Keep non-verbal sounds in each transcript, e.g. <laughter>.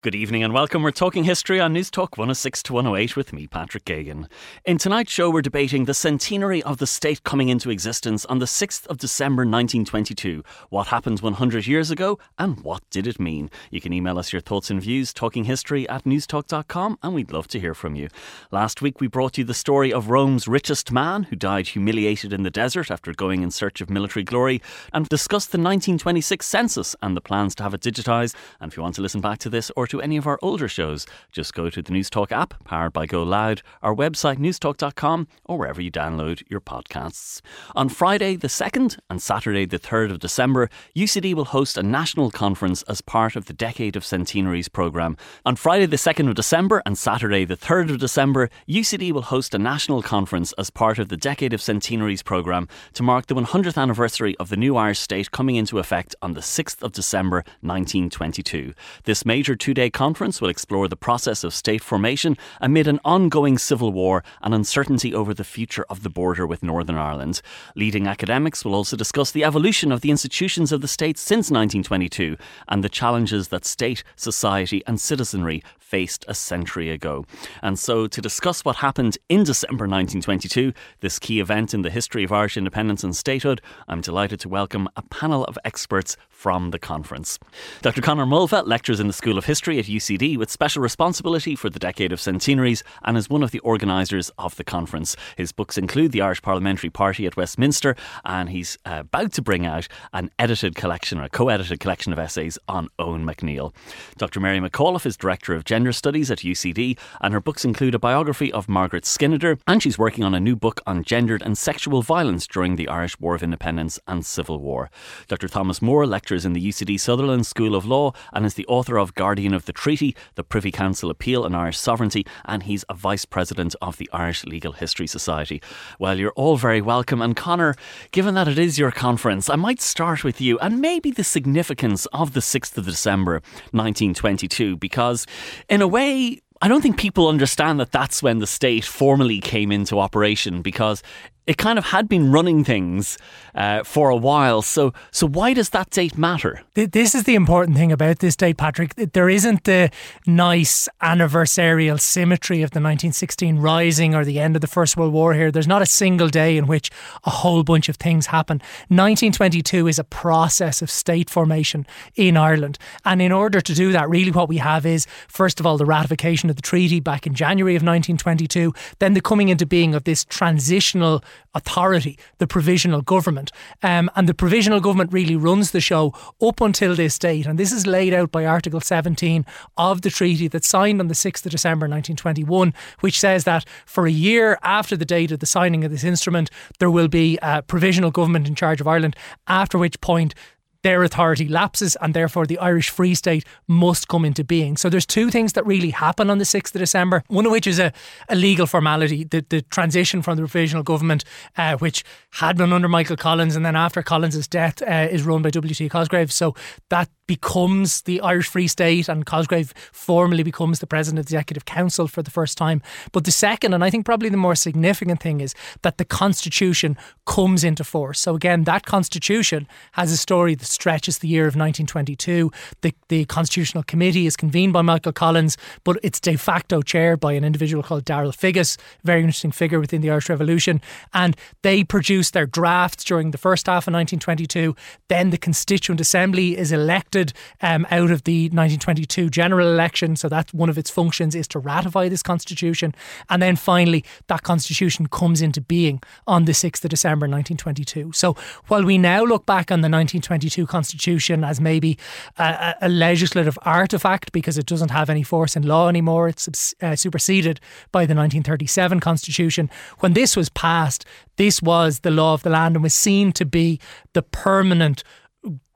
Good evening and welcome. We're talking history on News Talk 106 to 108 with me, Patrick Geoghegan. In tonight's show, we're debating the centenary of the state coming into existence on the 6th of December 1922. What happened 100 years ago and what did it mean? You can email us your thoughts and views, talkinghistory at newstalk.com, and we'd love to hear from you. Last week, we brought you the story of Rome's richest man who died humiliated in the desert after going in search of military glory and discussed the 1926 census and the plans to have it digitised. And if you want to listen back to this or to any of our older shows, just go to the Newstalk app, powered by Go Loud, our website newstalk.com, or wherever you download your podcasts. On Friday the 2nd and Saturday the 3rd of December, UCD will host a national conference as part of the Decade of Centenaries programme. On Friday the 2nd of December and Saturday the 3rd of December, UCD will host a national conference as part of the Decade of Centenaries programme to mark the 100th anniversary of the new Irish state coming into effect on the 6th of December 1922. This major two day conference will explore the process of state formation amid an ongoing civil war and uncertainty over the future of the border with Northern Ireland. Leading academics will also discuss the evolution of the institutions of the state since 1922 and the challenges that state, society, and citizenry faced a century ago. And so, to discuss what happened in December 1922, this key event in the history of Irish independence and statehood, I'm delighted to welcome a panel of experts from the conference. Dr. Conor Mulvagh lectures in the School of History at UCD with special responsibility for the decade of centenaries and is one of the organisers of the conference. His books include The Irish Parliamentary Party at Westminster, and he's uh, about to bring out an edited collection or a co edited collection of essays on Eoin MacNeill. Dr. Mary McAuliffe is Director of Gender Studies at UCD, and her books include a biography of Margaret Skinnider, and she's working on a new book on gendered and sexual violence during the Irish War of Independence and Civil War. Dr. Thomas Mohr lectures in the UCD Sutherland School of Law and is the author of Guardian of the Treaty, the Privy Council Appeal on Irish Sovereignty, and he's a Vice President of the Irish Legal History Society. Well, you're all very welcome. And Conor, given that it is your conference, I might start with you and maybe the significance of the 6th of December 1922, because in a way, I don't think people understand that that's when the state formally came into operation because it kind of had been running things uh, for a while. So, so why does that date matter? This is the important thing about this date, Patrick. There isn't the nice anniversarial symmetry of the 1916 Rising or the end of the First World War here. There's not a single day in which a whole bunch of things happen. 1922 is a process of state formation in Ireland. And in order to do that, really what we have is, first of all, the ratification of the treaty back in January of 1922, then the coming into being of this transitional authority, the provisional government. Um, and the provisional government really runs the show up until this date. And this is laid out by Article 17 of the treaty that's signed on the 6th of December 1921, which says that for a year after the date of the signing of this instrument, there will be a provisional government in charge of Ireland, after which point their authority lapses and therefore the Irish Free State must come into being. So there's two things that really happen on the 6th of December, one of which is a, a legal formality, the, the transition from the provisional government, uh, which had been under Michael Collins and then after Collins' death uh, is run by W.T. Cosgrave. So that becomes the Irish Free State and Cosgrave formally becomes the President of the Executive Council for the first time. But the second, and I think probably the more significant thing, is that the Constitution comes into force. So again, that Constitution has a story stretches the year of 1922. The, the Constitutional Committee is convened by Michael Collins, but it's de facto chaired by an individual called Darrell Figgis, very interesting figure within the Irish Revolution. And they produce their drafts during the first half of 1922. Then the Constituent Assembly is elected elected um, out of the 1922 general election. So that's one of its functions is to ratify this constitution. And then finally, that constitution comes into being on the 6th of December 1922. So while we now look back on the 1922 constitution as maybe a, a legislative artifact because it doesn't have any force in law anymore, it's uh, superseded by the 1937 constitution. When this was passed, this was the law of the land and was seen to be the permanent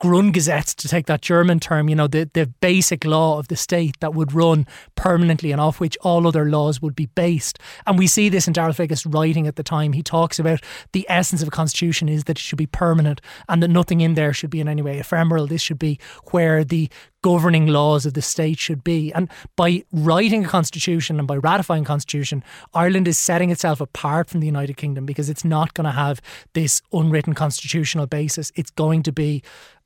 Grundgesetz, to take that German term, you know, the, the basic law of the state that would run permanently and off which all other laws would be based. And we see this in Darrell Figgis writing at the time. He talks about the essence of a constitution is that it should be permanent and that nothing in there should be in any way ephemeral. This should be where the governing laws of the state should be. And by writing a constitution and by ratifying constitution, Ireland is setting itself apart from the United Kingdom because it's not going to have this unwritten constitutional basis. It's going to be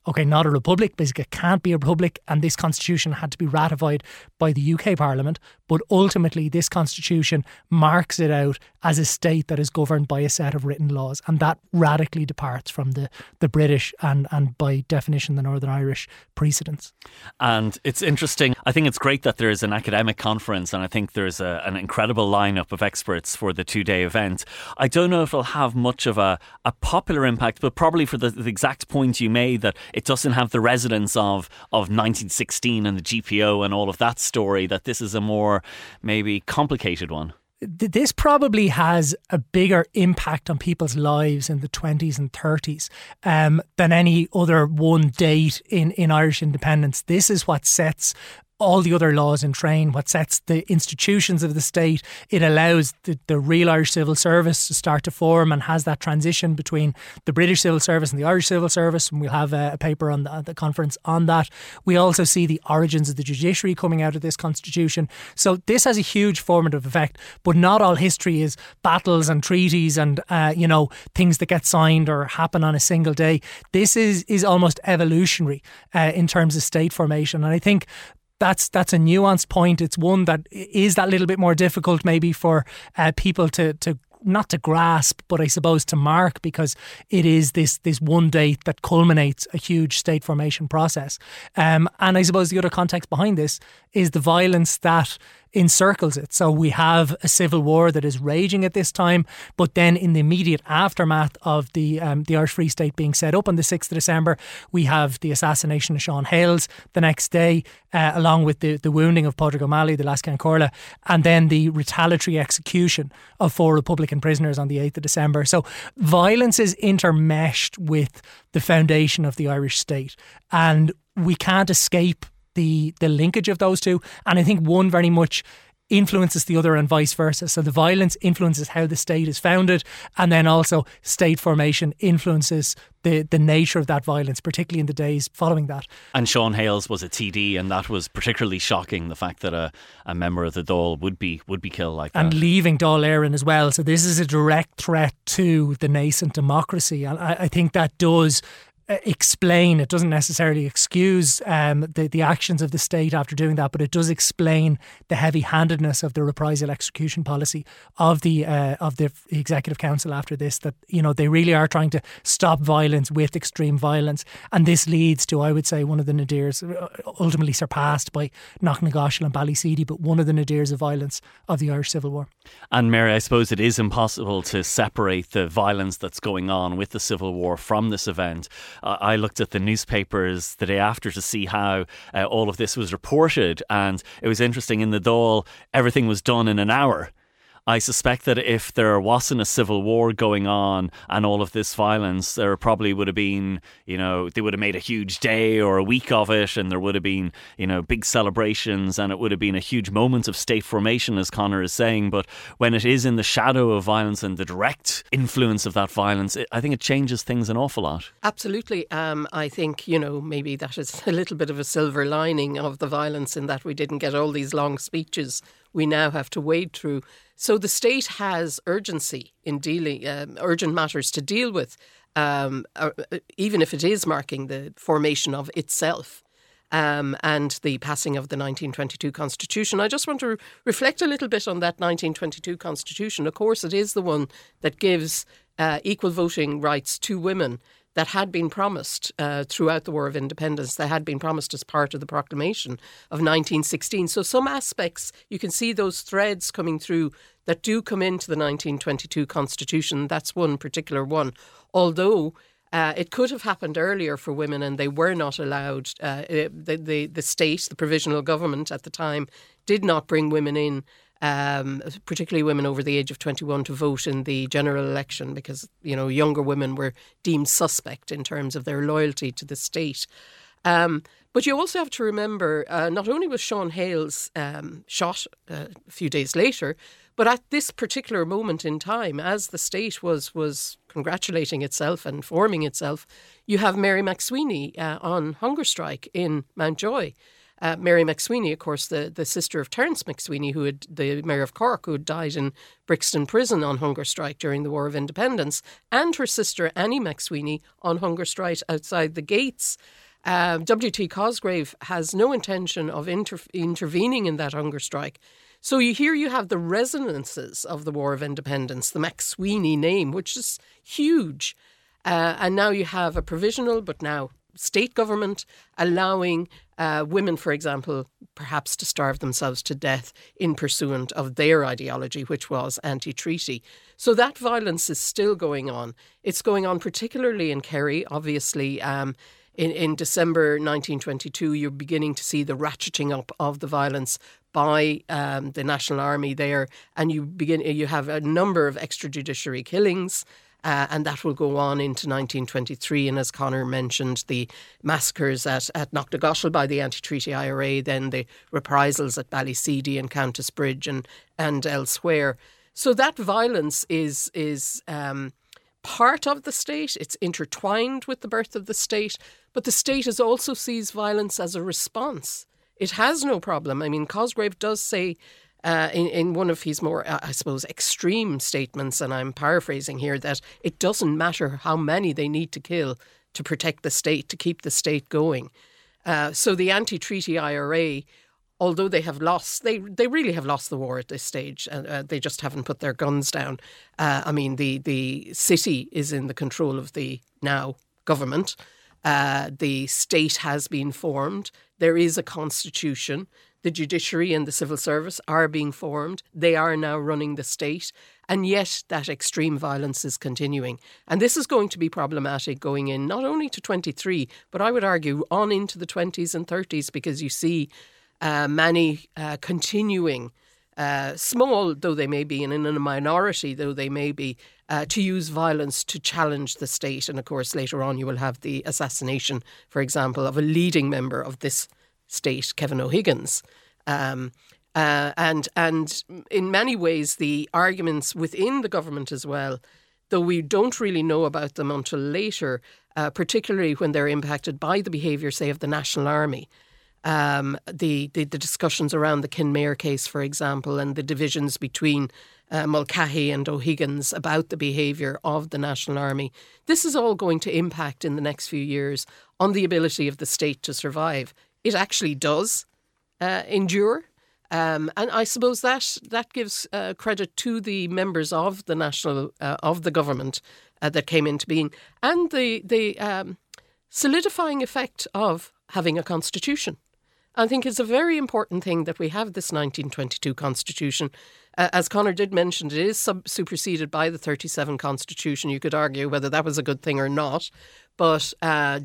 okay, not a republic, basically it can't be a republic, and this constitution had to be ratified by the UK Parliament. But ultimately, this constitution marks it out as a state that is governed by a set of written laws, and that radically departs from the, the British and, and by definition the Northern Irish precedents. And it's interesting. I think it's great that there is an academic conference, and I think there's a, an incredible lineup of experts for the two day event. I don't know if it'll have much of a, a popular impact, but probably for the, the exact point you made that it doesn't have the resonance of, of 1916 and the GPO and all of that story, that this is a more maybe complicated one this probably has a bigger impact on people's lives in the 20s and 30s um, than any other one date in, in Irish independence. This is what sets all the other laws in train, what sets the institutions of the state. It allows the, the real Irish civil service to start to form and has that transition between the British civil service and the Irish civil service. And we'll have a, a paper on the, the, conference on that. We also see the origins of the judiciary coming out of this constitution. So this has a huge formative effect, but not all history is battles and treaties and, uh, you know, things that get signed or happen on a single day. This is, is almost evolutionary uh, in terms of state formation. And I think that's that's a nuanced point. It's one that is that little bit more difficult, maybe for uh, people to to not to grasp, but I suppose to mark because it is this this one date that culminates a huge state formation process. Um, and I suppose the other context behind this is the violence that encircles it. So we have a civil war that is raging at this time, but then in the immediate aftermath of the um, the Irish Free State being set up on the sixth of December, we have the assassination of Sean Hales the next day, uh, along with the the wounding of Padraig O'Malley, the Leas-Cheann Comhairle, and then the retaliatory execution of four Republican prisoners on the eighth of December. So violence is intermeshed with the foundation of the Irish state, and we can't escape the the linkage of those two. And I think one very much influences the other and vice versa. So the violence influences how the state is founded, and then also state formation influences the, the nature of that violence, particularly in the days following that. And Sean Hales was a TD, and that was particularly shocking. The fact that a, a member of the Dáil would be would be killed like and that, and leaving Dáil Éireann as well. So this is a direct threat to the nascent democracy, and I, I think that does explain. It doesn't necessarily excuse um, the the actions of the state after doing that, but it does explain the heavy handedness of the reprisal execution policy of the uh, of the executive council after this. That you know they really are trying to stop violence with extreme violence, and this leads to, I would say, one of the nadirs uh, ultimately surpassed by Knocknagoshel and Ballyseedy, but one of the nadirs of violence of the Irish Civil War. And Mary, I suppose it is impossible to separate the violence that's going on with the Civil War from this event. I looked at the newspapers the day after to see how uh, all of this was reported, and it was interesting. In the Dáil, everything was done in an hour. I suspect that if there wasn't a civil war going on and all of this violence, there probably would have been, you know, they would have made a huge day or a week of it, and there would have been, you know, big celebrations, and it would have been a huge moment of state formation, as Conor is saying. But when it is in the shadow of violence and the direct influence of that violence, it, I think it changes things an awful lot. Absolutely. Um, I think, you know, maybe that is <laughs> a little bit of a silver lining of the violence in that we didn't get all these long speeches we now have to wade through. So the state has urgency in dealing, um, urgent matters to deal with, um, uh, even if it is marking the formation of itself. Um, and the passing of the 1922 Constitution. I just want to reflect a little bit on that 1922 Constitution. Of course, it is the one that gives uh, equal voting rights to women that had been promised uh, throughout the War of Independence, that had been promised as part of the proclamation of 1916. So, some aspects, you can see those threads coming through that do come into the 1922 Constitution. That's one particular one. Although uh, it could have happened earlier for women, and they were not allowed. Uh, the, the the state, the provisional government at the time, did not bring women in um, particularly women over the age of 21, to vote in the general election because, you know, younger women were deemed suspect in terms of their loyalty to the state. Um, but you also have to remember uh, not only was Sean Hales um, shot uh, a few days later, but at this particular moment in time, as the state was was congratulating itself and forming itself, you have Mary MacSwiney uh, on hunger strike in Mountjoy. Uh, Mary MacSwiney, of course, the, the sister of Terence MacSwiney, who had the mayor of Cork, who had died in Brixton prison on hunger strike during the War of Independence, and her sister Annie MacSwiney on hunger strike outside the gates. Uh, W.T. Cosgrave has no intention of inter- intervening in that hunger strike. So you here you have the resonances of the War of Independence, the MacSwiney name, which is huge. Uh, and now you have a provisional, but now state government allowing uh, women, for example, perhaps to starve themselves to death in pursuant of their ideology, which was anti treaty. So that violence is still going on. It's going on particularly in Kerry, obviously. Um, in, in December 1922, you're beginning to see the ratcheting up of the violence by um, the National Army there, and you begin you have a number of extrajudiciary killings. Uh, and that will go on into 1923. And as Conor mentioned, the massacres at, at Knocknagoshel by the anti treaty IRA, then the reprisals at Ballyseedy and Countess Bridge and, and elsewhere. So that violence is, is um, part of the state, it's intertwined with the birth of the state, but the state is also sees violence as a response. It has no problem. I mean, Cosgrave does say uh, in, in one of his more, uh, I suppose, extreme statements, and I'm paraphrasing here, that it doesn't matter how many they need to kill to protect the state, to keep the state going. Uh, so the anti treaty IRA, although they have lost, they, they really have lost the war at this stage. Uh, they just haven't put their guns down. Uh, I mean, the, the city is in the control of the now government. The state has been formed. There is a constitution the judiciary and the civil service are being formed. They are now running the state. And yet that extreme violence is continuing. And this is going to be problematic going in not only to 23, but I would argue on into the 20s and 30s because you see uh, many uh, continuing. Uh, small though they may be, and in a minority though they may be, uh, to use violence to challenge the state. And of course, later on, you will have the assassination, for example, of a leading member of this state, Kevin O'Higgins. Um, uh, and and in many ways, the arguments within the government as well, though we don't really know about them until later, uh, particularly when they're impacted by the behaviour, say, of the National Army. Um, the, the, the discussions around the Kenmare case, for example, and the divisions between uh, Mulcahy and O'Higgins about the behaviour of the National Army. This is all going to impact in the next few years on the ability of the state to survive it actually does uh, endure. Um, and I suppose that that gives uh, credit to the members of the national uh, of the government uh, that came into being, and the the um, solidifying effect of having a constitution. I think it's a very important thing that we have this 1922 constitution. Uh, as Conor did mention, it is sub- superseded by the 37 constitution. You could argue whether that was a good thing or not, but uh,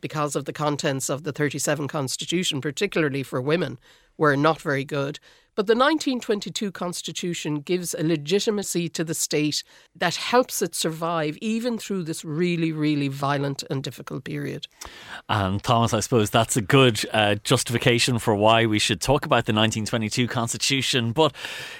because of the contents of the 37 Constitution, particularly for women, were not very good. But the 1922 Constitution gives a legitimacy to the state that helps it survive even through this really, really violent and difficult period. And Thomas, I suppose that's a good uh, justification for why we should talk about the 1922 Constitution. But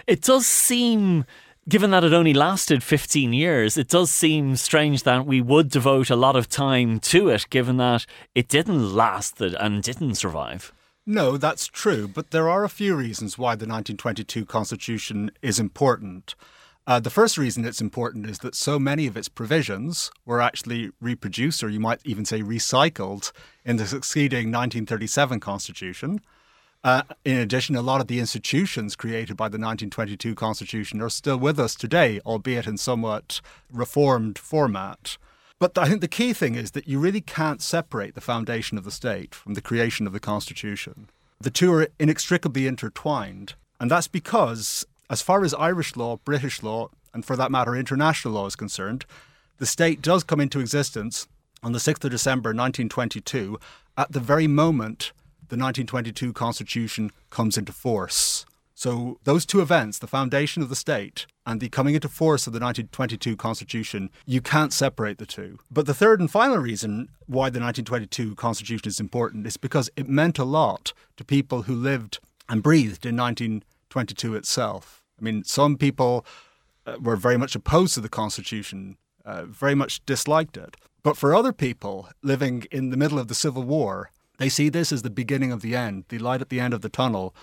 it does seem given that it only lasted 15 years, it does seem strange that we would devote a lot of time to it, given that it didn't last and didn't survive. No, that's true, but there are a few reasons why the 1922 Constitution is important. Uh, the first reason it's important is that so many of its provisions were actually reproduced, or you might even say recycled, in the succeeding 1937 Constitution. Uh, in addition, a lot of the institutions created by the 1922 Constitution are still with us today, albeit in somewhat reformed format. But I think the key thing is that you really can't separate the foundation of the state from the creation of the Constitution. The two are inextricably intertwined. And that's because, as far as Irish law, British law, and for that matter, international law is concerned, the state does come into existence on the 6th of December 1922 at the very moment the 1922 Constitution comes into force. So, those two events, the foundation of the state and the coming into force of the 1922 Constitution, you can't separate the two. But the third and final reason why the 1922 Constitution is important is because it meant a lot to people who lived and breathed in 1922 itself. I mean, some people uh, were very much opposed to the Constitution, uh, very much disliked it. But for other people living in the middle of the Civil War, They see this as the beginning of the end, the light at the end of the tunnel,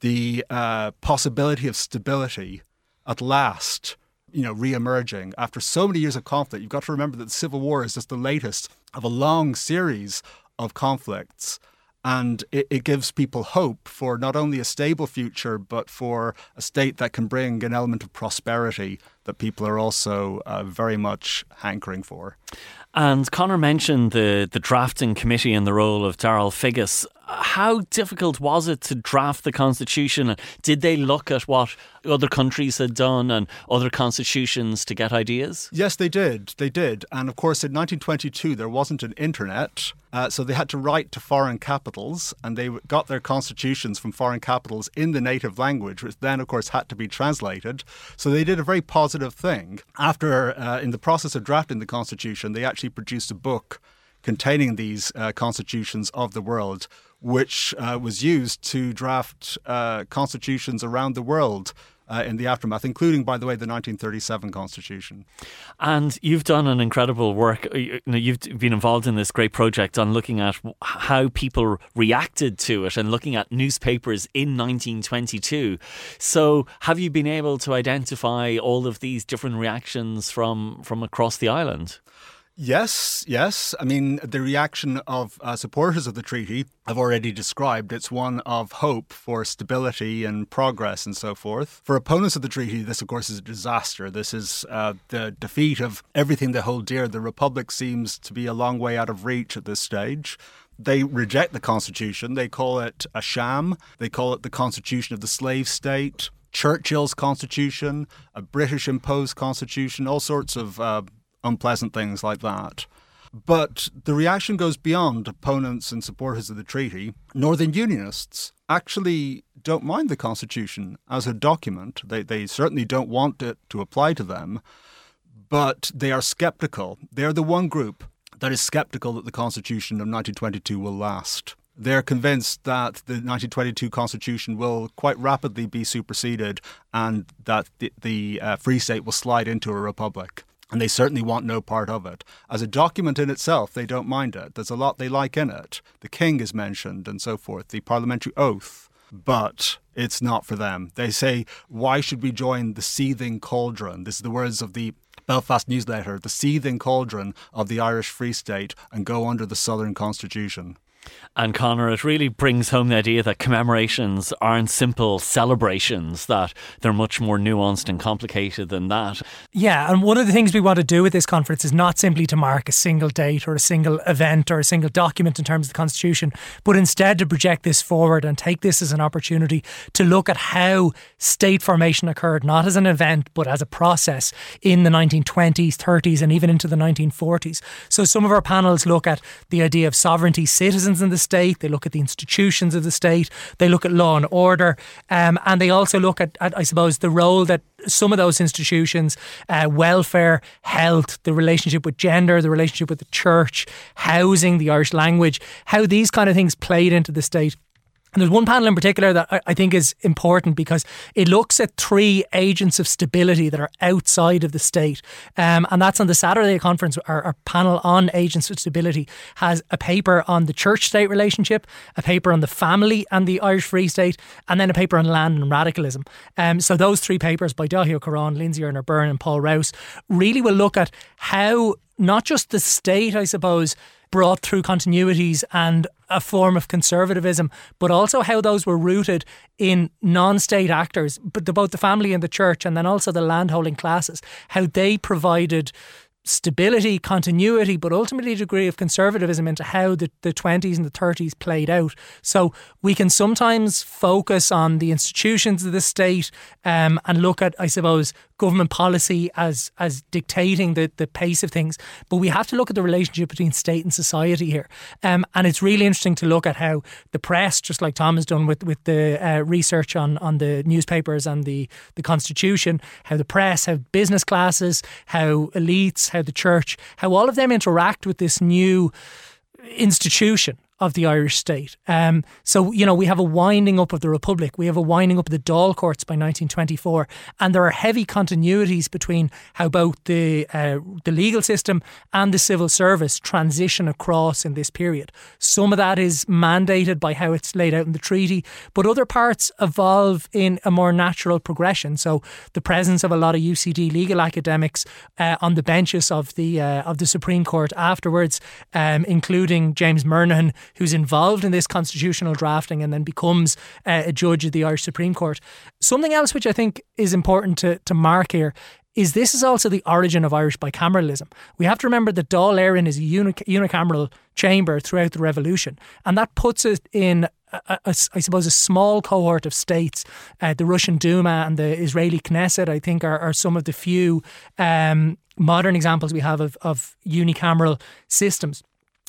the uh, possibility of stability at last, you know, re-emerging after so many years of conflict. You've got to remember that the Civil War is just the latest of a long series of conflicts. And it, it, gives people hope for not only a stable future, but for a state that can bring an element of prosperity that people are also uh, very much hankering for. And Conor mentioned the, the drafting committee and the role of Darrell Figgis. How difficult was it to draft the constitution? Did they look at what other countries had done and other constitutions to get ideas? Yes, they did. They did. And of course, in 1922, there wasn't an internet. Uh, so they had to write to foreign capitals and they got their constitutions from foreign capitals in the native language, which then, of course, had to be translated. So they did a very positive thing. After, uh, in the process of drafting the constitution, they actually produced a book containing these uh, constitutions of the world, which uh, was used to draft uh, constitutions around the world uh, in the aftermath, including, by the way, the 1937 Constitution. And you've done an incredible work. Uh, you know, you've been involved in this great project on looking at how people reacted to it and looking at newspapers in 1922. So, have you been able to identify all of these different reactions from from across the island? Yes, yes. I mean, the reaction of uh, supporters of the treaty I've already described. It's one of hope for stability and progress and so forth. For opponents of the treaty, this, of course, is a disaster. This is uh, the defeat of everything they hold dear. The Republic seems to be a long way out of reach at this stage. They reject the Constitution. They call it a sham. They call it the Constitution of the slave state. Churchill's constitution, a British imposed constitution, all sorts of uh, unpleasant things like that. But the reaction goes beyond opponents and supporters of the treaty. Northern Unionists actually don't mind the Constitution as a document. They, they certainly don't want it to apply to them, but they are skeptical. They're the one group that is skeptical that the Constitution of 1922 will last. They're convinced that the 1922 Constitution will quite rapidly be superseded and that the, the uh, Free State will slide into a republic and they certainly want no part of it. As a document in itself, they don't mind it. There's a lot they like in it. The king is mentioned and so forth, the parliamentary oath, but it's not for them. They say, why should we join the seething cauldron? This is the words of the Belfast newsletter, the seething cauldron of the Irish Free State, and go under the Southern Constitution. And Conor, it really brings home the idea that commemorations aren't simple celebrations, that they're much more nuanced and complicated than that. Yeah, and one of the things we want to do with this conference is not simply to mark a single date or a single event or a single document in terms of the Constitution, but instead to project this forward and take this as an opportunity to look at how state formation occurred, not as an event, but as a process in the 1920s, 30s, and even into the 1940s. So some of our panels look at the idea of sovereignty, citizens in the state, they look at the institutions of the state, they look at law and order, um, and they also look at, at, I suppose, the role that some of those institutions, uh, welfare, health, the relationship with gender, the relationship with the church, housing, the Irish language, how these kind of things played into the state. And there's one panel in particular that I think is important because it looks at three agents of stability that are outside of the state. Um, and that's on the Saturday conference. Our, our, panel on agents of stability has a paper on the church state relationship, a paper on the family and the Irish Free State, and then a paper on land and radicalism. Um, so those three papers by Daithí Ó Corráin, Lindsey Earner-Byrne, and Paul Rouse really will look at how not just the state, I suppose, brought through continuities and a form of conservatism, but also how those were rooted in non state actors, but both the family and the church, and then also the landholding classes, how they provided stability, continuity, but ultimately a degree of conservatism into how the, the 20s and the 30s played out. So we can sometimes focus on the institutions of the state um, and look at, I suppose, government policy as as dictating the, the pace of things. But we have to look at the relationship between state and society here. Um, and it's really interesting to look at how the press, just like Tom has done with, with the uh, research on, on the newspapers and the, the constitution, how the press, how business classes, how elites, how the church, how all of them interact with this new institution of the Irish state. Um, so, you know, we have a winding up of the Republic, we have a winding up of the Dáil courts by 1924, and there are heavy continuities between how both the, uh, the legal system and the civil service transition across in this period. Some of that is mandated by how it's laid out in the treaty, but other parts evolve in a more natural progression. So, the presence of a lot of UCD legal academics uh, on the benches of the uh, of the Supreme Court afterwards, um, including James Murnaghan, who's involved in this constitutional drafting and then becomes uh, a judge of the Irish Supreme Court. Something else which I think is important to, to mark here is this is also the origin of Irish bicameralism. We have to remember that Dáil Éireann is a unic- unicameral chamber throughout the revolution, and that puts it in a, a, I suppose, a small cohort of states. Uh, the Russian Duma and the Israeli Knesset, I think, are, are some of the few um, modern examples we have of, of unicameral systems.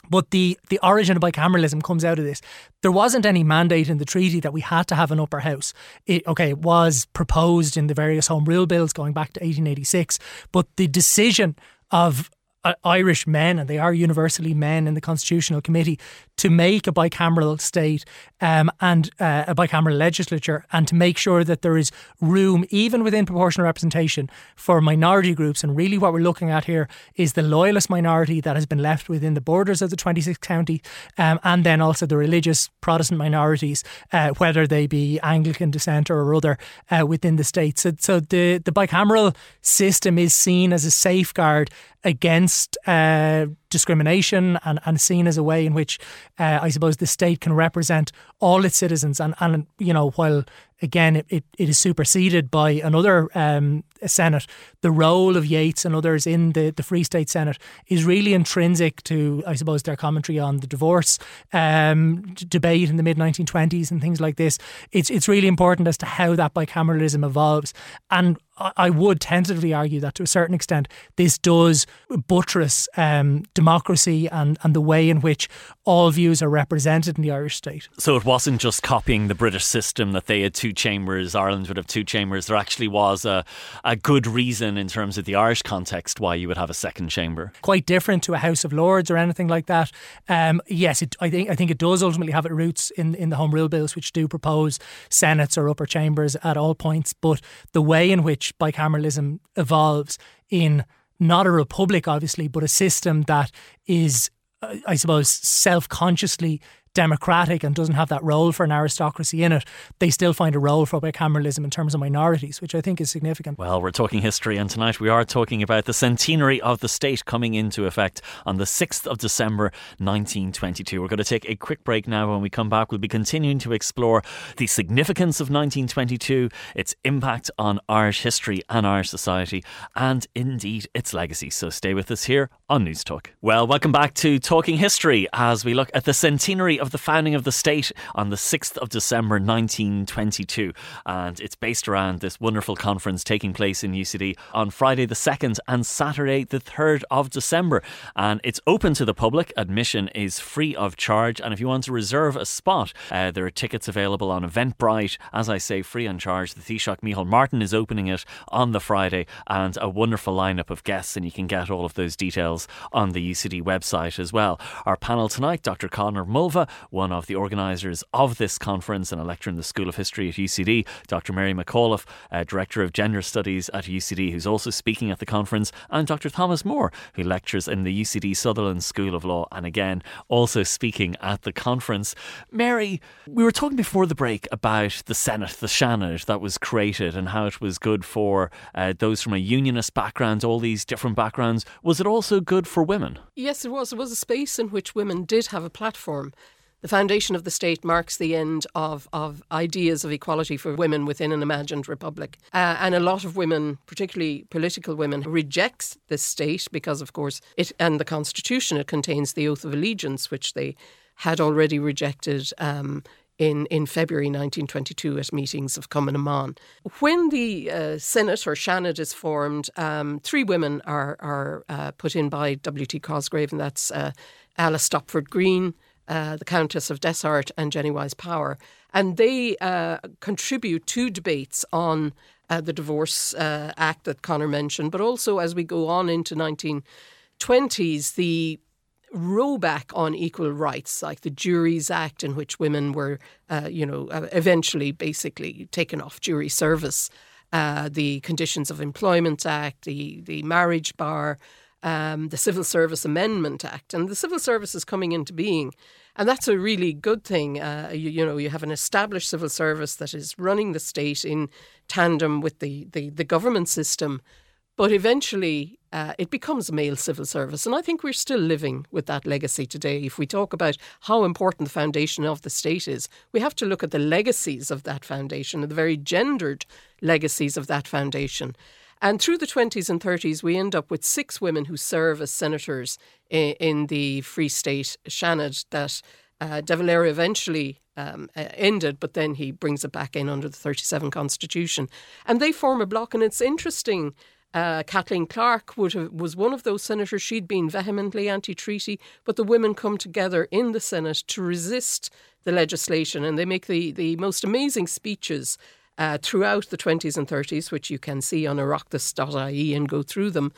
But the, the origin of bicameralism comes out of this. There wasn't any mandate in the treaty that we had to have an upper house. It, okay, it was proposed in the various Home Rule bills going back to 1886, but the decision of uh, Irish men, and they are universally men in the Constitutional Committee, to make a bicameral state um, and uh, a bicameral legislature, and to make sure that there is room, even within proportional representation, for minority groups. And really, what we're looking at here is the loyalist minority that has been left within the borders of the 26th county, um, and then also the religious Protestant minorities, uh, whether they be Anglican descent or other, uh, within the state. So, so the, the bicameral system is seen as a safeguard against uh, discrimination and, and seen as a way in which uh, I suppose the state can represent all its citizens and, and you know while again it, it, it is superseded by another um, Senate. The role of Yeats and others in the, the Free State Senate is really intrinsic to I suppose their commentary on the divorce um, debate in the mid 1920s and things like this. It's it's really important as to how that bicameralism evolves. And I would tentatively argue that to a certain extent this does buttress um, democracy and, and the way in which all views are represented in the Irish state. So it wasn't just copying the British system that they had two chambers, Ireland would have two chambers. There actually was a, a good reason in terms of the Irish context why you would have a second chamber. Quite different to a House of Lords or anything like that. Um, yes, it, I think I think it does ultimately have its roots in, in the Home Rule bills, which do propose senates or upper chambers at all points. But the way in which bicameralism evolves in not a republic, obviously, but a system that is, uh, I suppose, self consciously democratic and doesn't have that role for an aristocracy in it, they still find a role for bicameralism in terms of minorities, which I think is significant. Well, we're talking history, and tonight we are talking about the centenary of the state coming into effect on the 6th of December 1922. We're going to take a quick break now. When we come back, we'll be continuing to explore the significance of 1922, its impact on Irish history and Irish society, and indeed its legacy. So stay with us here on News Talk. Well, welcome back to Talking History as we look at the centenary of the founding of the state on the 6th of December 1922. And it's based around this wonderful conference taking place in UCD on Friday the 2nd and Saturday the 3rd of December. And it's open to the public. Admission is free of charge. And if you want to reserve a spot, uh, there are tickets available on Eventbrite. As I say, free on charge. The Taoiseach Micheál Martin is opening it on the Friday and a wonderful lineup of guests. And you can get all of those details on the UCD website as well. Our panel tonight, Dr. Conor Mulvagh, one of the organisers of this conference and a lecturer in the School of History at UCD, Dr. Mary McAuliffe, uh, Director of Gender Studies at UCD, who's also speaking at the conference, and Dr. Thomas Mohr, who lectures in the UCD Sutherland School of Law, and again, also speaking at the conference. Mary, we were talking before the break about the Senate, the Seanad that was created, and how it was good for uh, those from a unionist background, all these different backgrounds. Was it also good for women? Yes, it was. It was a space in which women did have a platform. The foundation of the state marks the end of, of ideas of equality for women within an imagined republic. Uh, and a lot of women, particularly political women, rejects this state because, of course, it and the constitution it contains the oath of allegiance, which they had already rejected um, in, in February 1922 at meetings of Cumann na mBan. When the uh, Senate or Seanad is formed, um, three women are, are uh, put in by W.T. Cosgrave, and that's uh, Alice Stopford Green, uh, the Countess of Desart and Jenny Wyse Power. And they uh, contribute to debates on uh, the Divorce uh, Act that Conor mentioned, but also as we go on into 1920s, the rollback on equal rights, like the Juries Act, in which women were, uh, you know, eventually basically taken off jury service, the Conditions of Employment Act, the, the Marriage Bar, um, the Civil Service Amendment Act. And the civil service is coming into being. And that's a really good thing. Uh, you, you, know, you have an established civil service that is running the state in tandem with the, the, the government system. But eventually, uh, it becomes a male civil service. And I think we're still living with that legacy today. If we talk about how important the foundation of the state is, we have to look at the legacies of that foundation and the very gendered legacies of that foundation. And through the 20s and 30s, we end up with six women who serve as senators in, in the Free State Seanad that uh, De Valera eventually um, ended, but then he brings it back in under the 37 Constitution. And they form a bloc. And it's interesting uh, Kathleen Clarke have, was one of those senators. She'd been vehemently anti treaty, but the women come together in the Senate to resist the legislation and they make the, the most amazing speeches uh, throughout the 20s and 30s, which you can see on oireachtas.ie and go through them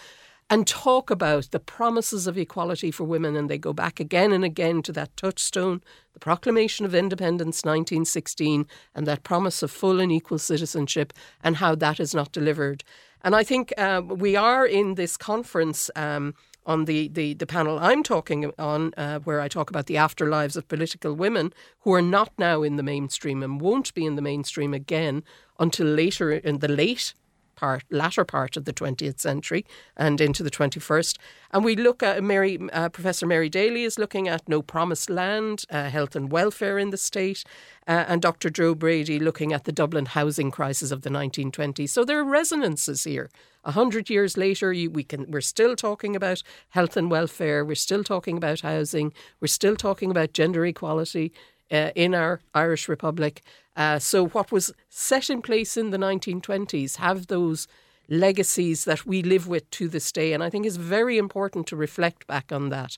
and talk about the promises of equality for women. And they go back again and again to that touchstone, the Proclamation of Independence 1916, and that promise of full and equal citizenship, and how that is not delivered. And I think uh, we are in this conference. Um, on the, the, the panel I'm talking on, uh, where I talk about the afterlives of political women who are not now in the mainstream and won't be in the mainstream again until later in the late part, latter part of the 20th century and into the 21st. And we look at Mary, uh, Professor Mary Daly is looking at No Promised Land, uh, health and welfare in the state, uh, and Dr. Joe Brady looking at the Dublin housing crisis of the 1920s. So there are resonances here. A hundred years later, you, we can we're still talking about health and welfare. We're still talking about housing. We're still talking about gender equality uh, in our Irish Republic. Uh, so, what was set in place in the 1920s have those legacies that we live with to this day. And I think it's very important to reflect back on that.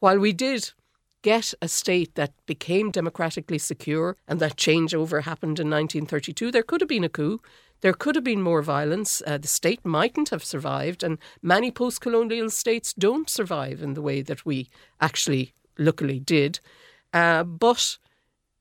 While we did get a state that became democratically secure and that changeover happened in 1932, there could have been a coup. There could have been more violence. Uh, the state mightn't have survived, and many post colonial states don't survive in the way that we actually luckily did. Uh, but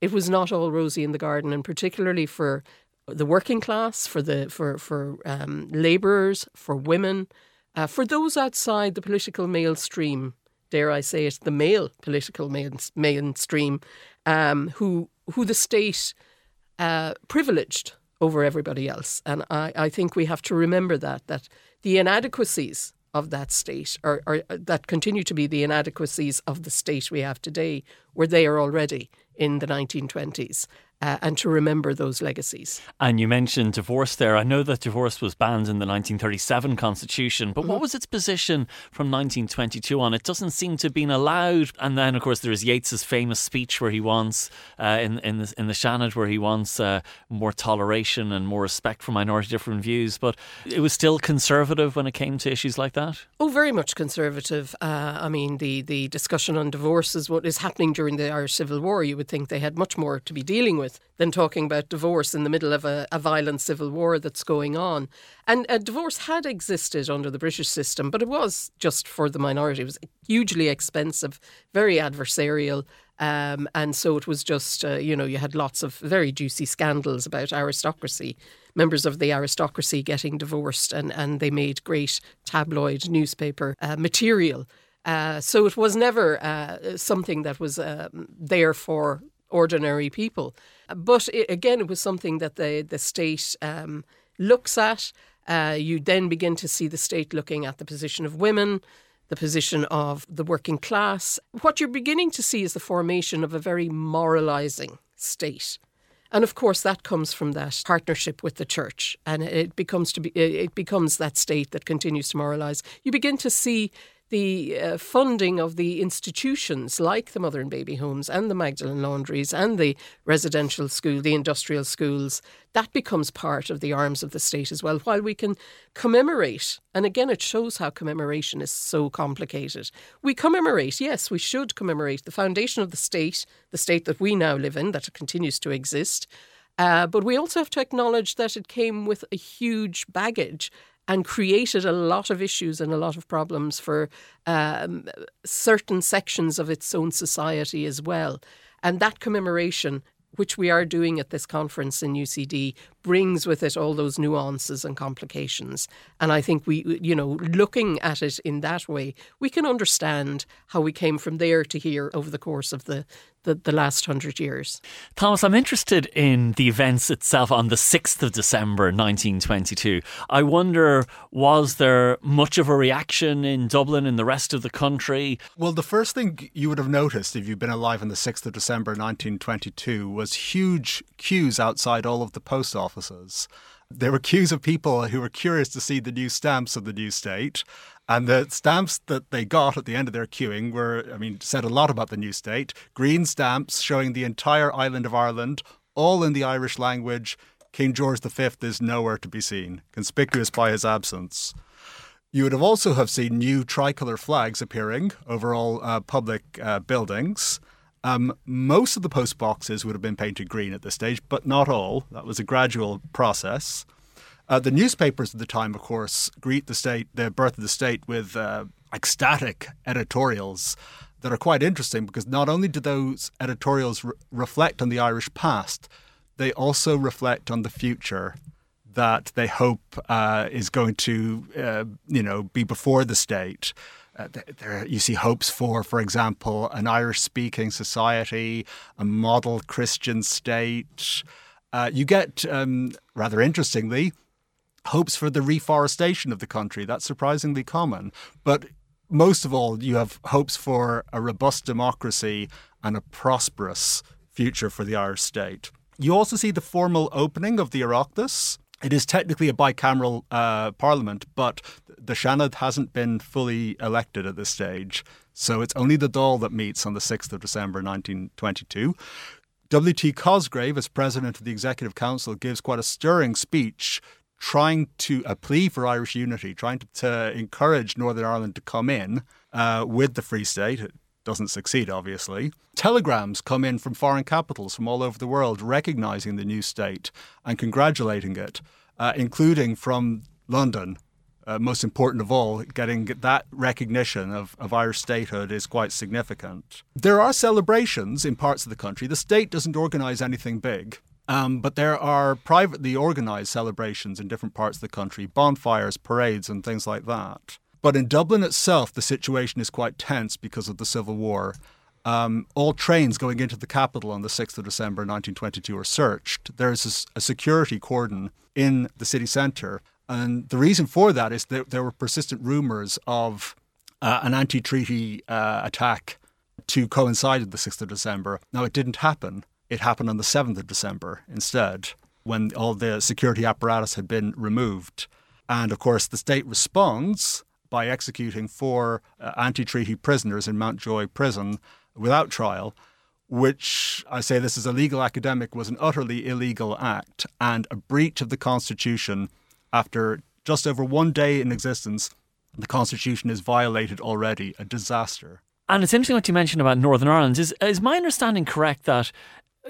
it was not all rosy in the garden, and particularly for the working class, for the for for um, labourers, for women, uh, for those outside the political mainstream. Dare I say it, the male political main, mainstream, um, who who the state uh, privileged over everybody else, and I, I think we have to remember that that the inadequacies of that state, or that continue to be the inadequacies of the state we have today, were there already in the 1920s uh, and to remember those legacies. And you mentioned divorce there. I know that divorce was banned in the 1937 Constitution, but mm-hmm. what was its position from 1922 on? It doesn't seem to have been allowed. And then, of course, there is Yeats's famous speech where he wants, uh, in, in, the, in the Seanad, where he wants uh, more toleration and more respect for minority different views. But it was still conservative when it came to issues like that? Oh, very much conservative. Uh, I mean, the, the discussion on divorce is what is happening during the Irish Civil War. You would think they had much more to be dealing with than talking about divorce in the middle of a, a violent civil war that's going on. And a divorce had existed under the British system, but it was just for the minority. It was hugely expensive, very adversarial. Um, and so it was just, uh, you know, you had lots of very juicy scandals about aristocracy, members of the aristocracy getting divorced, and, and they made great tabloid newspaper uh, material. Uh, so it was never uh, something that was um, there for ordinary people. But it, again, it was something that the, the state um, looks at. Uh, you then begin to see the state looking at the position of women, the position of the working class. What you're beginning to see is the formation of a very moralising state. And of course, that comes from that partnership with the church, and it becomes to be it becomes that state that continues to moralise. You begin to see the uh, funding of the institutions like the mother and baby homes and the Magdalen laundries and the residential school, the industrial schools, that becomes part of the arms of the state as well. While we can commemorate, and again, it shows how commemoration is so complicated. We commemorate, yes, we should commemorate the foundation of the state, the state that we now live in, that continues to exist. Uh, but we also have to acknowledge that it came with a huge baggage and created a lot of issues and a lot of problems for um, certain sections of its own society as well. And that commemoration which we are doing at this conference in UCD, brings with it all those nuances and complications. And I think we, you know, looking at it in that way, we can understand how we came from there to here over the course of the, the, the last hundred years. Thomas, I'm interested in the events itself on the 6th of December 1922. I wonder, was there much of a reaction in Dublin and the rest of the country? Well, the first thing you would have noticed if you've been alive on the 6th of December 1922 was huge queues outside all of the post offices. There were queues of people who were curious to see the new stamps of the new state. And the stamps that they got at the end of their queuing were, I mean, said a lot about the new state. Green stamps showing the entire island of Ireland, all in the Irish language. King George V is nowhere to be seen, conspicuous by his absence. You would have also have seen new tricolour flags appearing over all uh, public uh, buildings. Um, most of the post boxes would have been painted green at this stage, but not all. That was a gradual process. Uh, the newspapers at the time, of course, greet the state, the birth of the state, with uh, ecstatic editorials that are quite interesting because not only do those editorials re- reflect on the Irish past, they also reflect on the future that they hope uh, is going to, uh, you know, be before the state. Uh, there you see hopes for, for example, an Irish speaking society, a model Christian state. Uh, you get, um, rather interestingly, hopes for the reforestation of the country. That's surprisingly common. But most of all, you have hopes for a robust democracy and a prosperous future for the Irish state. You also see the formal opening of the Oireachtas, it is technically a bicameral uh, parliament, but the Seanad hasn't been fully elected at this stage. So it's only the Dáil that meets on the 6th of December 1922. W.T. Cosgrave, as president of the Executive Council, gives quite a stirring speech trying to a plea for Irish unity, trying to, to encourage Northern Ireland to come in uh, with the Free State doesn't succeed, obviously. Telegrams come in from foreign capitals from all over the world recognizing the new state and congratulating it, uh, including from London. Uh, most important of all, getting that recognition of, of Irish statehood is quite significant. There are celebrations in parts of the country. The state doesn't organise anything big. Um, but there are privately organised celebrations in different parts of the country, bonfires, parades, and things like that. But in Dublin itself, the situation is quite tense because of the Civil War. Um, all trains going into the capital on the 6th of December 1922 are searched. There's a, a security cordon in the city centre. And the reason for that is that there were persistent rumours of uh, an anti treaty uh, attack to coincide with the 6th of December. Now, it didn't happen. It happened on the 7th of December instead, when all the security apparatus had been removed. And of course, the state responds by executing four uh, anti treaty prisoners in Mountjoy prison without trial, which I say this is a legal academic, was an utterly illegal act and a breach of the Constitution after just over one day in existence. The Constitution is violated already, a disaster. And it's interesting what you mentioned about Northern Ireland. Is, is my understanding correct that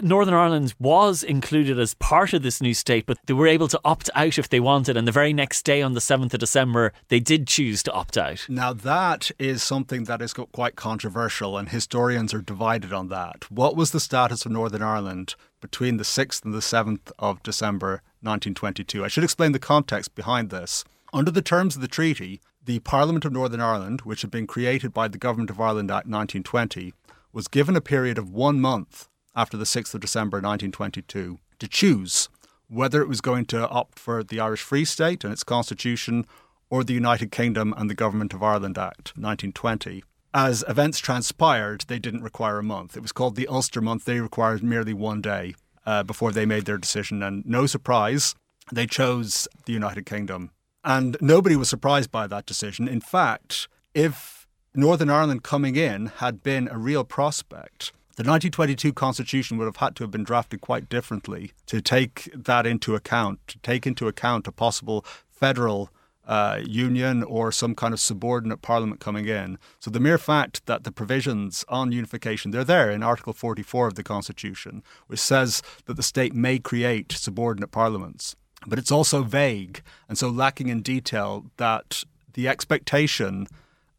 Northern Ireland was included as part of this new state, but they were able to opt out if they wanted. And the very next day, on the 7th of December, they did choose to opt out. Now, that is something that is quite controversial, and historians are divided on that. What was the status of Northern Ireland between the 6th and the 7th of December 1922? I should explain the context behind this. Under the terms of the treaty, the Parliament of Northern Ireland, which had been created by the Government of Ireland Act 1920, was given a period of one month after the 6th of December 1922 to choose whether it was going to opt for the Irish Free State and its constitution or the United Kingdom and the Government of Ireland Act 1920. As events transpired, they didn't require a month. It was called the Ulster Month. They required merely one day uh, before they made their decision. And no surprise, they chose the United Kingdom. And nobody was surprised by that decision. In fact, if Northern Ireland coming in had been a real prospect, the 1922 Constitution would have had to have been drafted quite differently to take that into account, to take into account a possible federal uh, union or some kind of subordinate parliament coming in. So the mere fact that the provisions on unification, they're there in Article 44 of the Constitution, which says that the state may create subordinate parliaments. but it's also vague and so lacking in detail that the expectation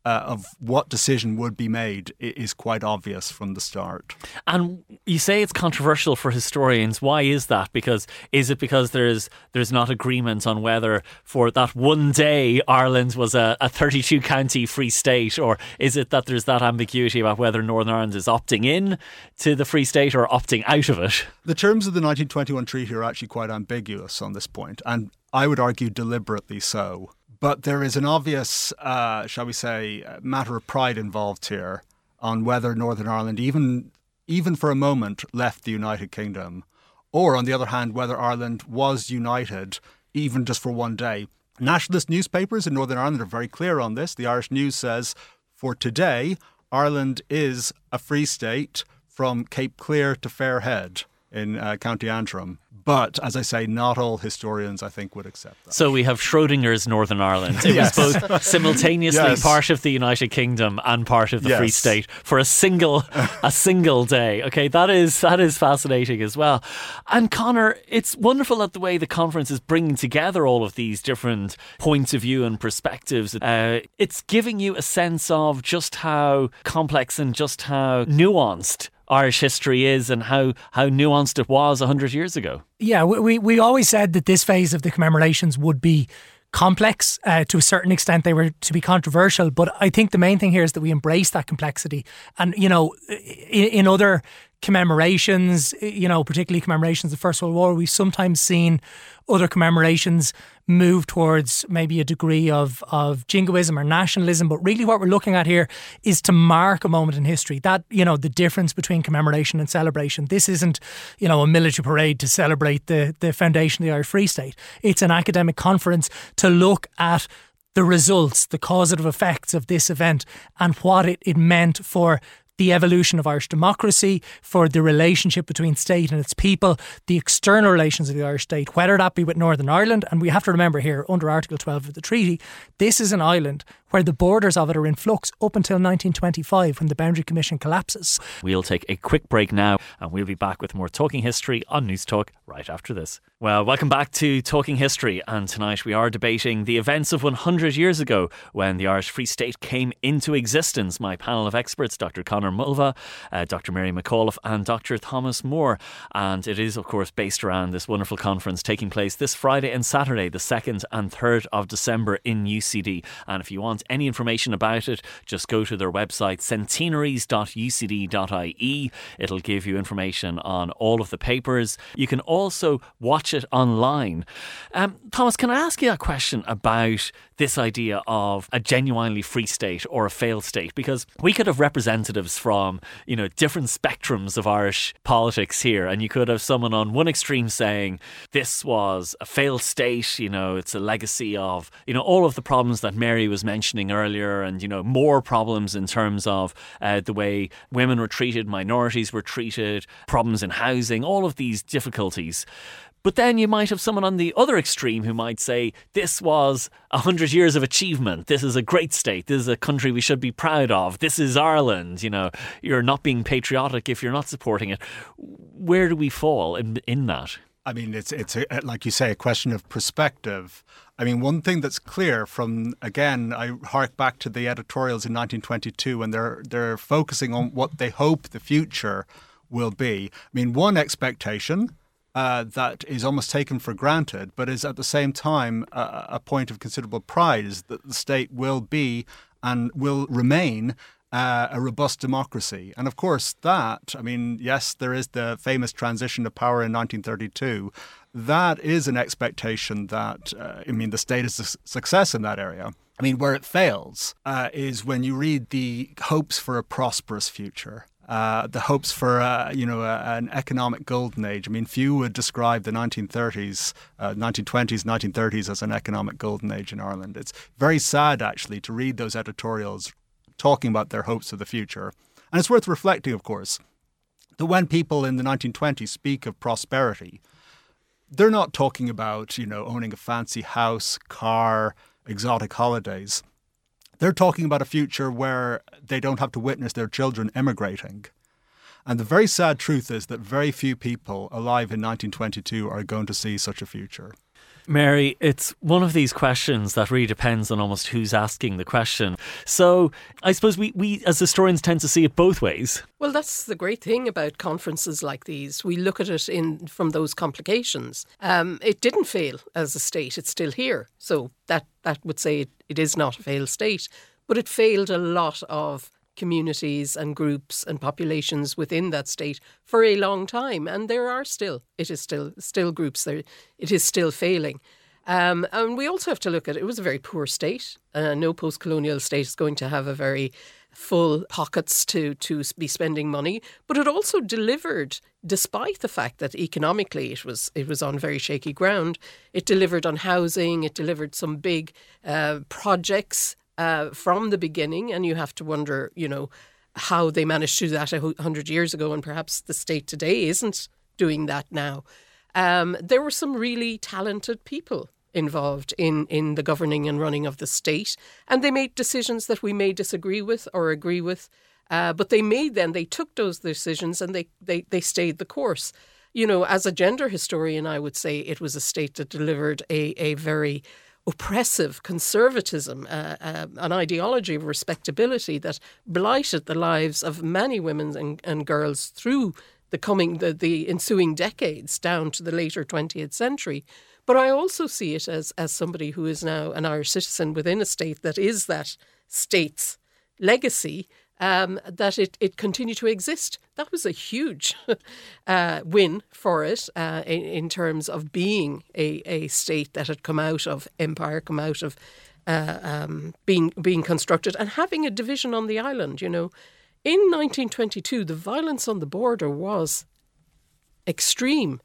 uh, of what decision would be made is quite obvious from the start. And you say it's controversial for historians. Why is that? Because is it because there's there's not agreement on whether for that one day Ireland was a, a 32 county free state, or is it that there's that ambiguity about whether Northern Ireland is opting in to the free state or opting out of it? The terms of the 1921 treaty are actually quite ambiguous on this point, and I would argue deliberately so. But there is an obvious, uh, shall we say, matter of pride involved here on whether Northern Ireland, even even for a moment, left the United Kingdom, or on the other hand, whether Ireland was united, even just for one day. Nationalist newspapers in Northern Ireland are very clear on this. The Irish News says, for today, Ireland is a free state from Cape Clear to Fair Head in uh, County Antrim. But as I say, not all historians, I think, would accept that. So we have Schrodinger's Northern Ireland. It yes. was both simultaneously yes. part of the United Kingdom and part of the yes. Free State for a single <laughs> a single day. Okay, that is that is fascinating as well. And Conor, it's wonderful that the way the conference is bringing together all of these different points of view and perspectives. Uh, it's giving you a sense of just how complex and just how nuanced Irish history is and how, how nuanced it was 100 years ago. Yeah, we, we always said that this phase of the commemorations would be complex uh, to a certain extent they were to be controversial but i think the main thing here is that we embrace that complexity and you know in, in other commemorations, you know, particularly commemorations of the First World War, we've sometimes seen other commemorations move towards maybe a degree of, of jingoism or nationalism. But really, what we're looking at here is to mark a moment in history. That, you know, the difference between commemoration and celebration. This isn't, you know, a military parade to celebrate the, the foundation of the Irish Free State. It's an academic conference to look at the results, the causative effects of this event, and what it, it meant for the evolution of Irish democracy, for the relationship between state and its people, the external relations of the Irish state, whether that be with Northern Ireland. And we have to remember here, under Article 12 of the treaty, this is an island where the borders of it are in flux up until 1925 when the Boundary Commission collapses. We'll take a quick break now and we'll be back with more Talking History on Newstalk right after this. Well, welcome back to Talking History, and tonight we are debating the events of 100 years ago when the Irish Free State came into existence. My panel of experts, Dr. Conor Mulvagh, uh, Dr. Mary McAuliffe, and Dr. Thomas Mohr. And it is, of course, based around this wonderful conference taking place this Friday and Saturday, the 2nd and 3rd of December in UCD. And if you want any information about it, just go to their website, centenaries.ucd.ie. It'll give you information on all of the papers. You can also watch watch it online. Um, Thomas, can I ask you a question about this idea of a genuinely free state or a failed state? Because we could have representatives from, you know, different spectrums of Irish politics here, and you could have someone on one extreme saying this was a failed state, you know, it's a legacy of, you know, all of the problems that Mary was mentioning earlier, and, you know, more problems in terms of uh, the way women were treated, minorities were treated, problems in housing, all of these difficulties. But then you might have someone on the other extreme who might say, this was a hundred years of achievement. This is a great state. This is a country we should be proud of. This is Ireland. You know, you're not being patriotic if you're not supporting it. Where do we fall in, in that? I mean, it's it's a, like you say, a question of perspective. I mean, one thing that's clear from again, I hark back to the editorials in 1922, and they're they're focusing on what they hope the future will be. I mean, one expectation uh, that is almost taken for granted, but is at the same time a, a point of considerable pride, is that the state will be and will remain uh, a robust democracy. And of course, that, I mean, yes, there is the famous transition of power in 1932. That is an expectation that, uh, I mean, the state is a success in that area. I mean, where it fails uh, is when you read the hopes for a prosperous future uh, the hopes for uh, you know uh, an economic golden age. I mean, few would describe the 1930s, 1920s, uh, 1930s as an economic golden age in Ireland. It's very sad actually to read those editorials talking about their hopes of the future, and it's worth reflecting, of course, that when people in the 1920s speak of prosperity, they're not talking about you know owning a fancy house, car, exotic holidays. They're talking about a future where they don't have to witness their children emigrating. And the very sad truth is that very few people alive in 1922 are going to see such a future. Mary, it's one of these questions that really depends on almost who's asking the question. So I suppose we, we as historians tend to see it both ways. Well, that's the great thing about conferences like these. We look at it in from those complications. Um, it didn't fail as a state; it's still here. So that that would say it, it is not a failed state, but it failed a lot of communities and groups and populations within that state for a long time, and there are still it is still still groups there. It is still failing. Um, and we also have to look at it was a very poor state. Uh, no post colonial state is going to have a very full pockets to, to be spending money, but it also delivered, despite the fact that economically it was it was on very shaky ground. It delivered on housing. It delivered some big uh, projects uh, from the beginning, and you have to wonder, you know, how they managed to do that hundred years ago, and perhaps the state today isn't doing that now. Um, there were some really talented people involved in, in the governing and running of the state, and they made decisions that we may disagree with or agree with. Uh, but they made them, they took those decisions and they, they, they stayed the course. You know, as a gender historian, I would say it was a state that delivered a, a very oppressive conservatism, uh, uh, an ideology of respectability that blighted the lives of many women and, and girls through the coming the, the ensuing decades down to the later 20th century. But I also see it as as somebody who is now an Irish citizen within a state that is that state's legacy. Um, that it, it continued to exist. That was a huge <laughs> uh, win for it uh, in, in, terms of being a, a state that had come out of empire, come out of uh, um, being being constructed, and having a division on the island. You know, in 1922, the violence on the border was extreme.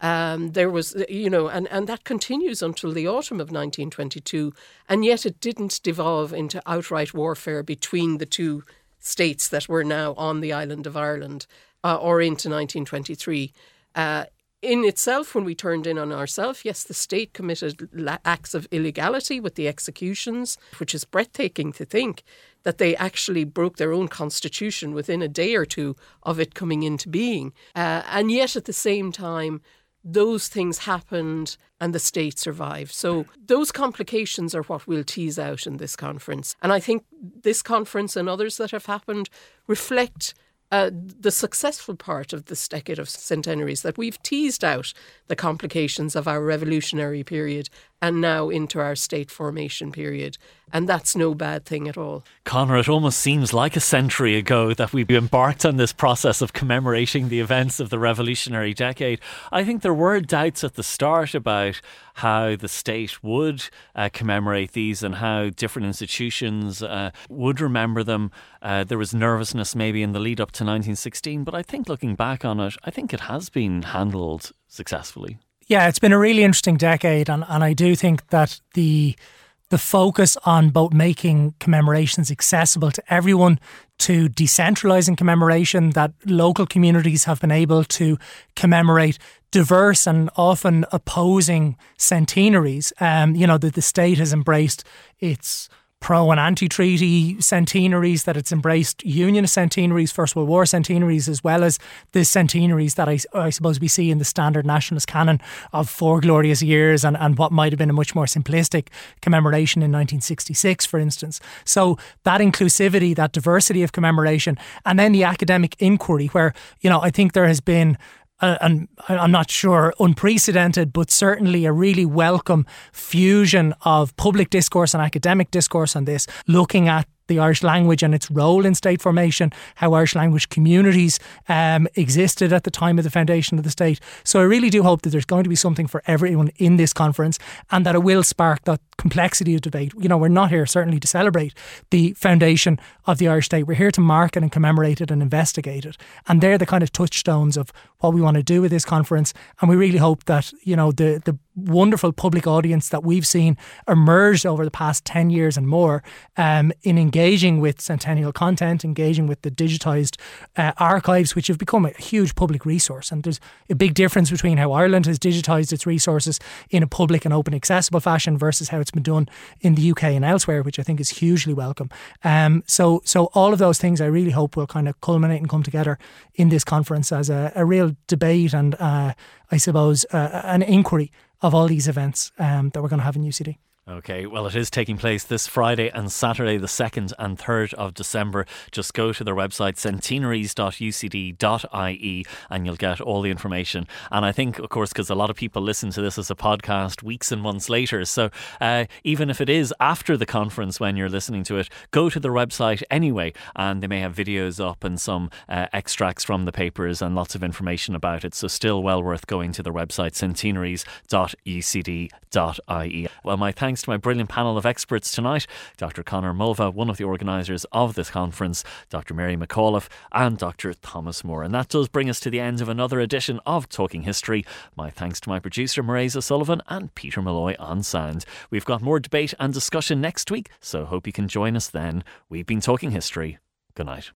Um, there was, you know, and, and that continues until the autumn of 1922, and yet it didn't devolve into outright warfare between the two states that were now on the island of Ireland uh, or into 1923. Uh, in itself, when we turned in on ourselves, yes, the state committed acts of illegality with the executions, which is breathtaking to think that they actually broke their own constitution within a day or two of it coming into being. Uh, and yet, at the same time, those things happened and the state survived. So those complications are what we'll tease out in this conference. And I think this conference and others that have happened reflect uh, the successful part of this decade of centenaries that we've teased out the complications of our revolutionary period and now into our state formation period. And that's no bad thing at all. Conor, it almost seems like a century ago that we embarked on this process of commemorating the events of the revolutionary decade. I think there were doubts at the start about how the state would uh, commemorate these and how different institutions uh, would remember them. Uh, there was nervousness maybe in the lead up to 1916, but I think looking back on it, I think it has been handled successfully. Yeah, it's been a really interesting decade, and, and I do think that the the focus on both making commemorations accessible to everyone, to decentralising commemoration, that local communities have been able to commemorate diverse and often opposing centenaries. Um, you know, that the state has embraced its pro and anti treaty centenaries, that it's embraced Unionist centenaries, First World War centenaries, as well as the centenaries that I, I suppose we see in the standard nationalist canon of four glorious years and, and what might have been a much more simplistic commemoration in 1966, for instance. So that inclusivity, that diversity of commemoration, and then the academic inquiry, where, you know, I think there has been uh, and I'm not sure unprecedented, but certainly a really welcome fusion of public discourse and academic discourse on this, looking at the Irish language and its role in state formation, how Irish language communities um, existed at the time of the foundation of the state. So I really do hope that there's going to be something for everyone in this conference and that it will spark that complexity of debate. You know, we're not here certainly to celebrate the foundation of the Irish state. We're here to mark it and commemorate it and investigate it. And they're the kind of touchstones of what we want to do with this conference. And we really hope that, you know, the, the wonderful public audience that we've seen emerge over the past 10 years and more um, in engaging with centennial content, engaging with the digitised uh, archives, which have become a huge public resource. And there's a big difference between how Ireland has digitised its resources in a public and open accessible fashion versus how it's been done in the UK and elsewhere, which I think is hugely welcome. Um, so, so all of those things I really hope will kind of culminate and come together in this conference as a, a real debate and uh, I suppose uh, an inquiry of all these events um, that we're going to have in UCD. Okay, well, it is taking place this Friday and Saturday, the 2nd and 3rd of December. Just go to their website, centenaries.ucd.ie, and you'll get all the information. And I think, of course, because a lot of people listen to this as a podcast weeks and months later. So uh, even if it is after the conference when you're listening to it, go to their website anyway, and they may have videos up and some uh, extracts from the papers and lots of information about it. So still well worth going to their website, centenaries.ucd.ie. Well, my thanks thanks to my brilliant panel of experts tonight Dr. Conor Mulvagh, one of the organisers of this conference, Dr. Mary McAuliffe, and Dr. Thomas Mohr. And that does bring us to the end of another edition of Talking History. My thanks to my producer, Marisa Sullivan, and Peter Malloy on sound. We've got more debate and discussion next week, so hope you can join us then. We've been Talking History. Good night.